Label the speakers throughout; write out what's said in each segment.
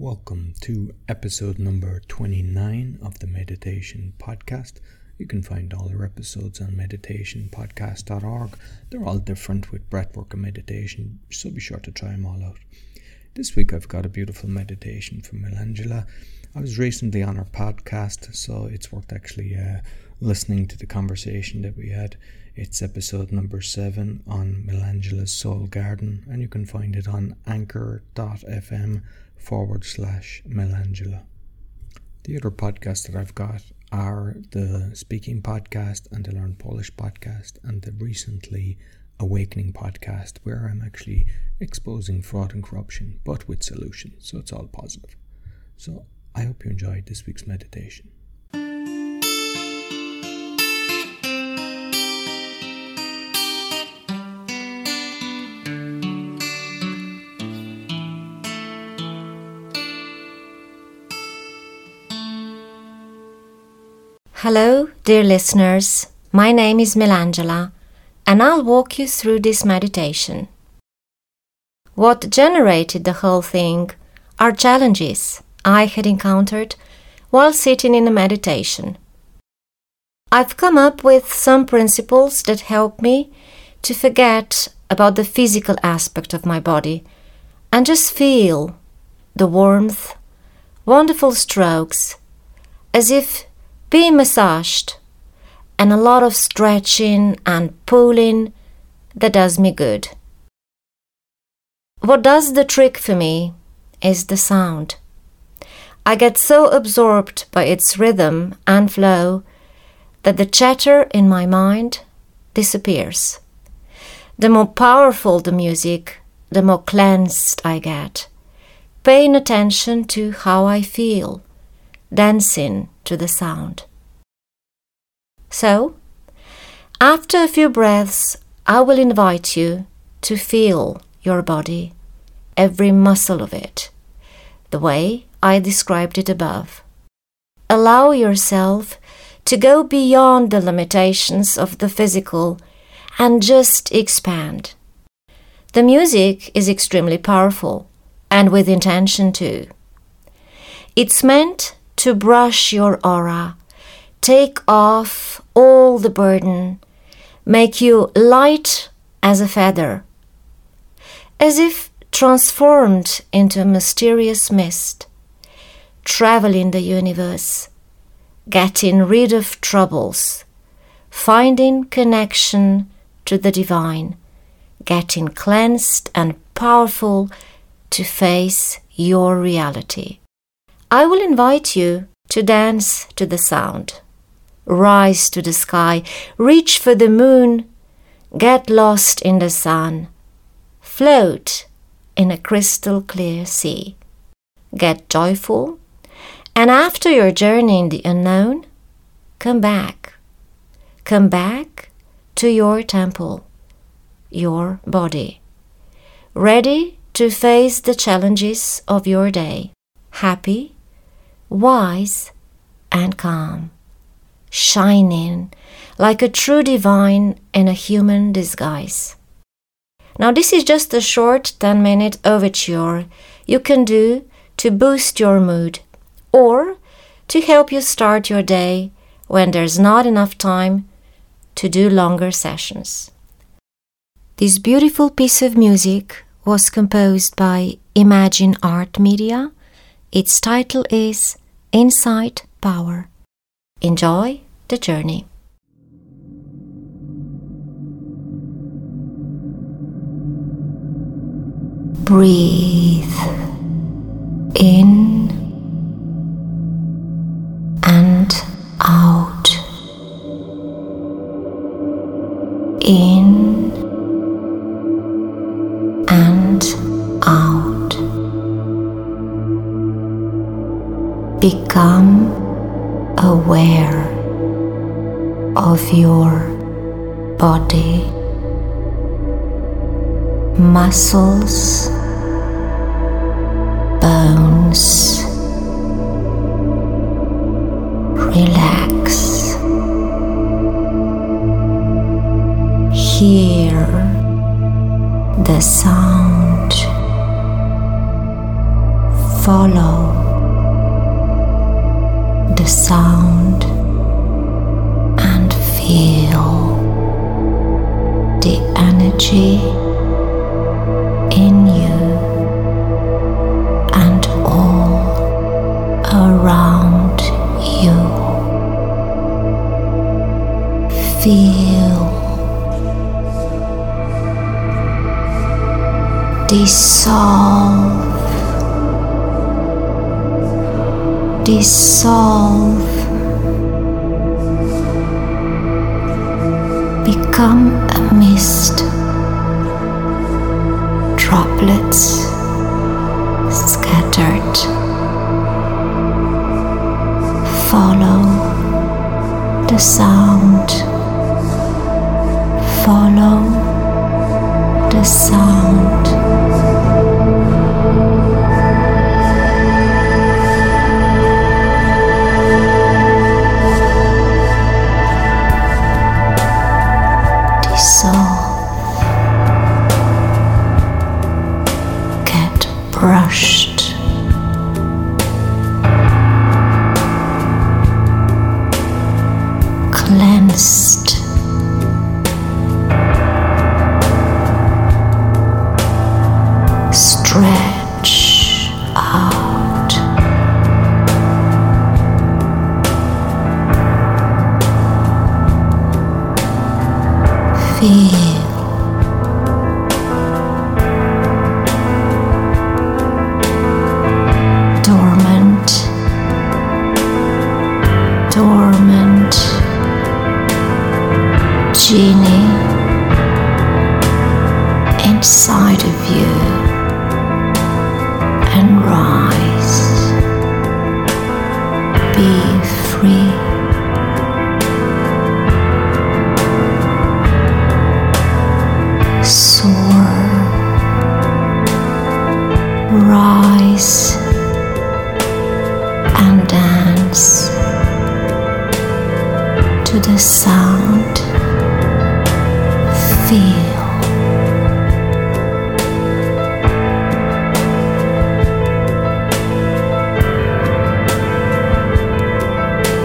Speaker 1: Welcome to episode number 29 of the Meditation Podcast. You can find all our episodes on meditationpodcast.org. They're all different with breathwork and meditation, so be sure to try them all out. This week I've got a beautiful meditation from Milangela. I was recently on her podcast, so it's worth actually uh, listening to the conversation that we had. It's episode number seven on Milangela's Soul Garden, and you can find it on anchor.fm forward slash Melangela. The other podcasts that I've got are the Speaking Podcast and the Learn Polish podcast and the recently Awakening podcast, where I'm actually exposing fraud and corruption, but with solutions. So it's all positive. So I hope you enjoyed this week's meditation.
Speaker 2: Hello, dear listeners. My name is Milangela, and I'll walk you through this meditation. What generated the whole thing are challenges I had encountered while sitting in a meditation. I've come up with some principles that help me to forget about the physical aspect of my body and just feel the warmth, wonderful strokes, as if being massaged, and a lot of stretching and pulling that does me good. What does the trick for me is the sound. I get so absorbed by its rhythm and flow that the chatter in my mind disappears. The more powerful the music, the more cleansed I get, paying attention to how I feel, dancing to the sound. So, after a few breaths, I will invite you to feel your body, every muscle of it, the way I described it above. Allow yourself to go beyond the limitations of the physical and just expand. The music is extremely powerful and with intention too. It's meant to brush your aura, take off all the burden, make you light as a feather, as if transformed into a mysterious mist, traveling the universe, getting rid of troubles, finding connection to the divine, getting cleansed and powerful to face your reality. I will invite you to dance to the sound. Rise to the sky, reach for the moon, get lost in the sun, float in a crystal clear sea. Get joyful, and after your journey in the unknown, come back. Come back to your temple, your body, ready to face the challenges of your day, happy wise, and calm, shining like a true divine in a human disguise. Now, this is just a short 10 minute overture you can do to boost your mood or to help you start your day when there's not enough time to do longer sessions. This beautiful piece of music was composed by Imagine Art Media. Its title is Insight Power. Enjoy the journey. Breathe in and out. In Become aware of your body, muscles, bones. Relax. Hear the sound. follow energy in you and all around you. Feel dissolve, dissolve, become a mist, droplets scattered. Follow the sound, inside of you and rise. Be free. Soar. Rise and dance to the sound. Feel.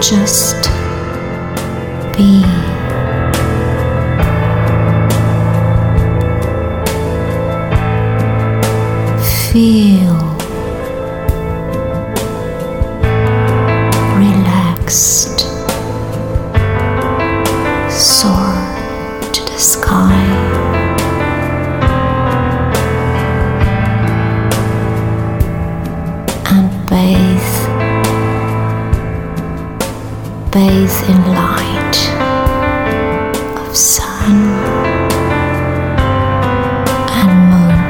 Speaker 2: Just be. Feel relaxed. In light of sun and moon.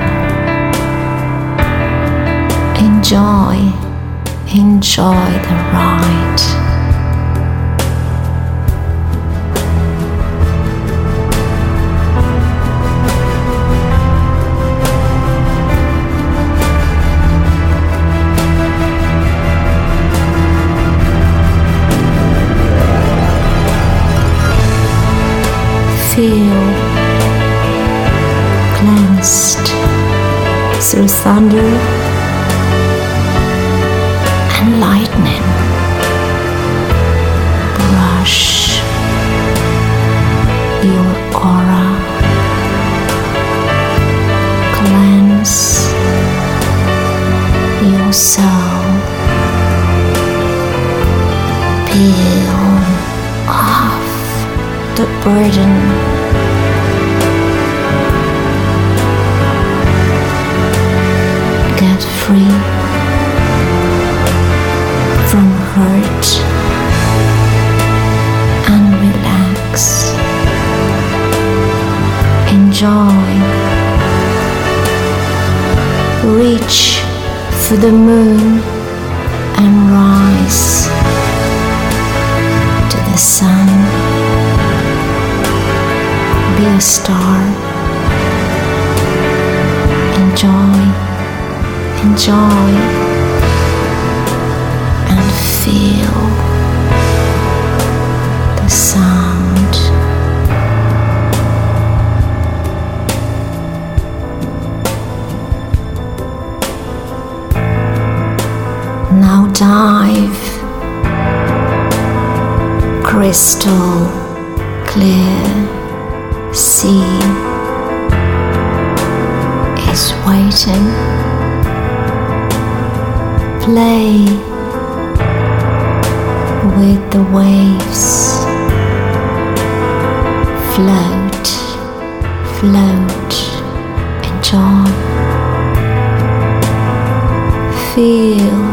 Speaker 2: Enjoy, enjoy the ride. Through thunder and lightning. Brush your aura. Cleanse your soul. Peel off the burden. Dive crystal clear sea is waiting. Play with the waves. Float, float, enjoy. Feel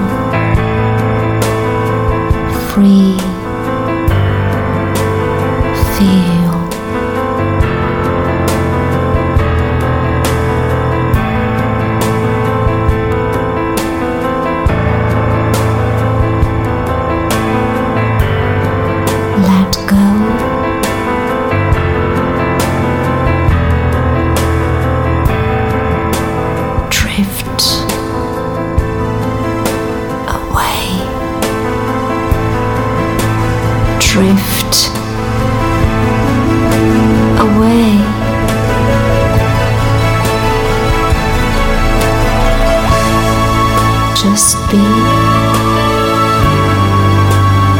Speaker 2: Just be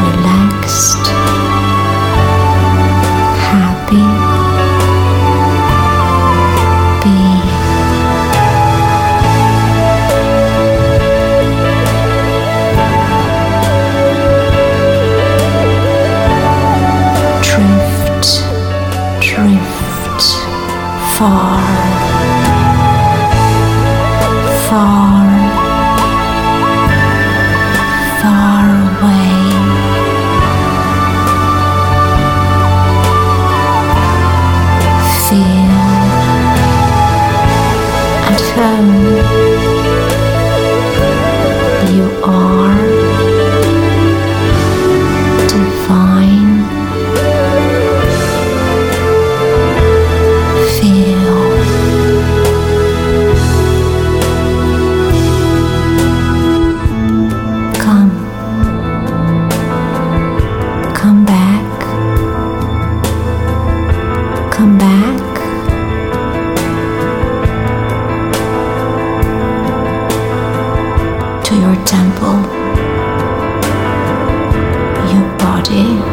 Speaker 2: relaxed, happy. Be drift, drift far, far, your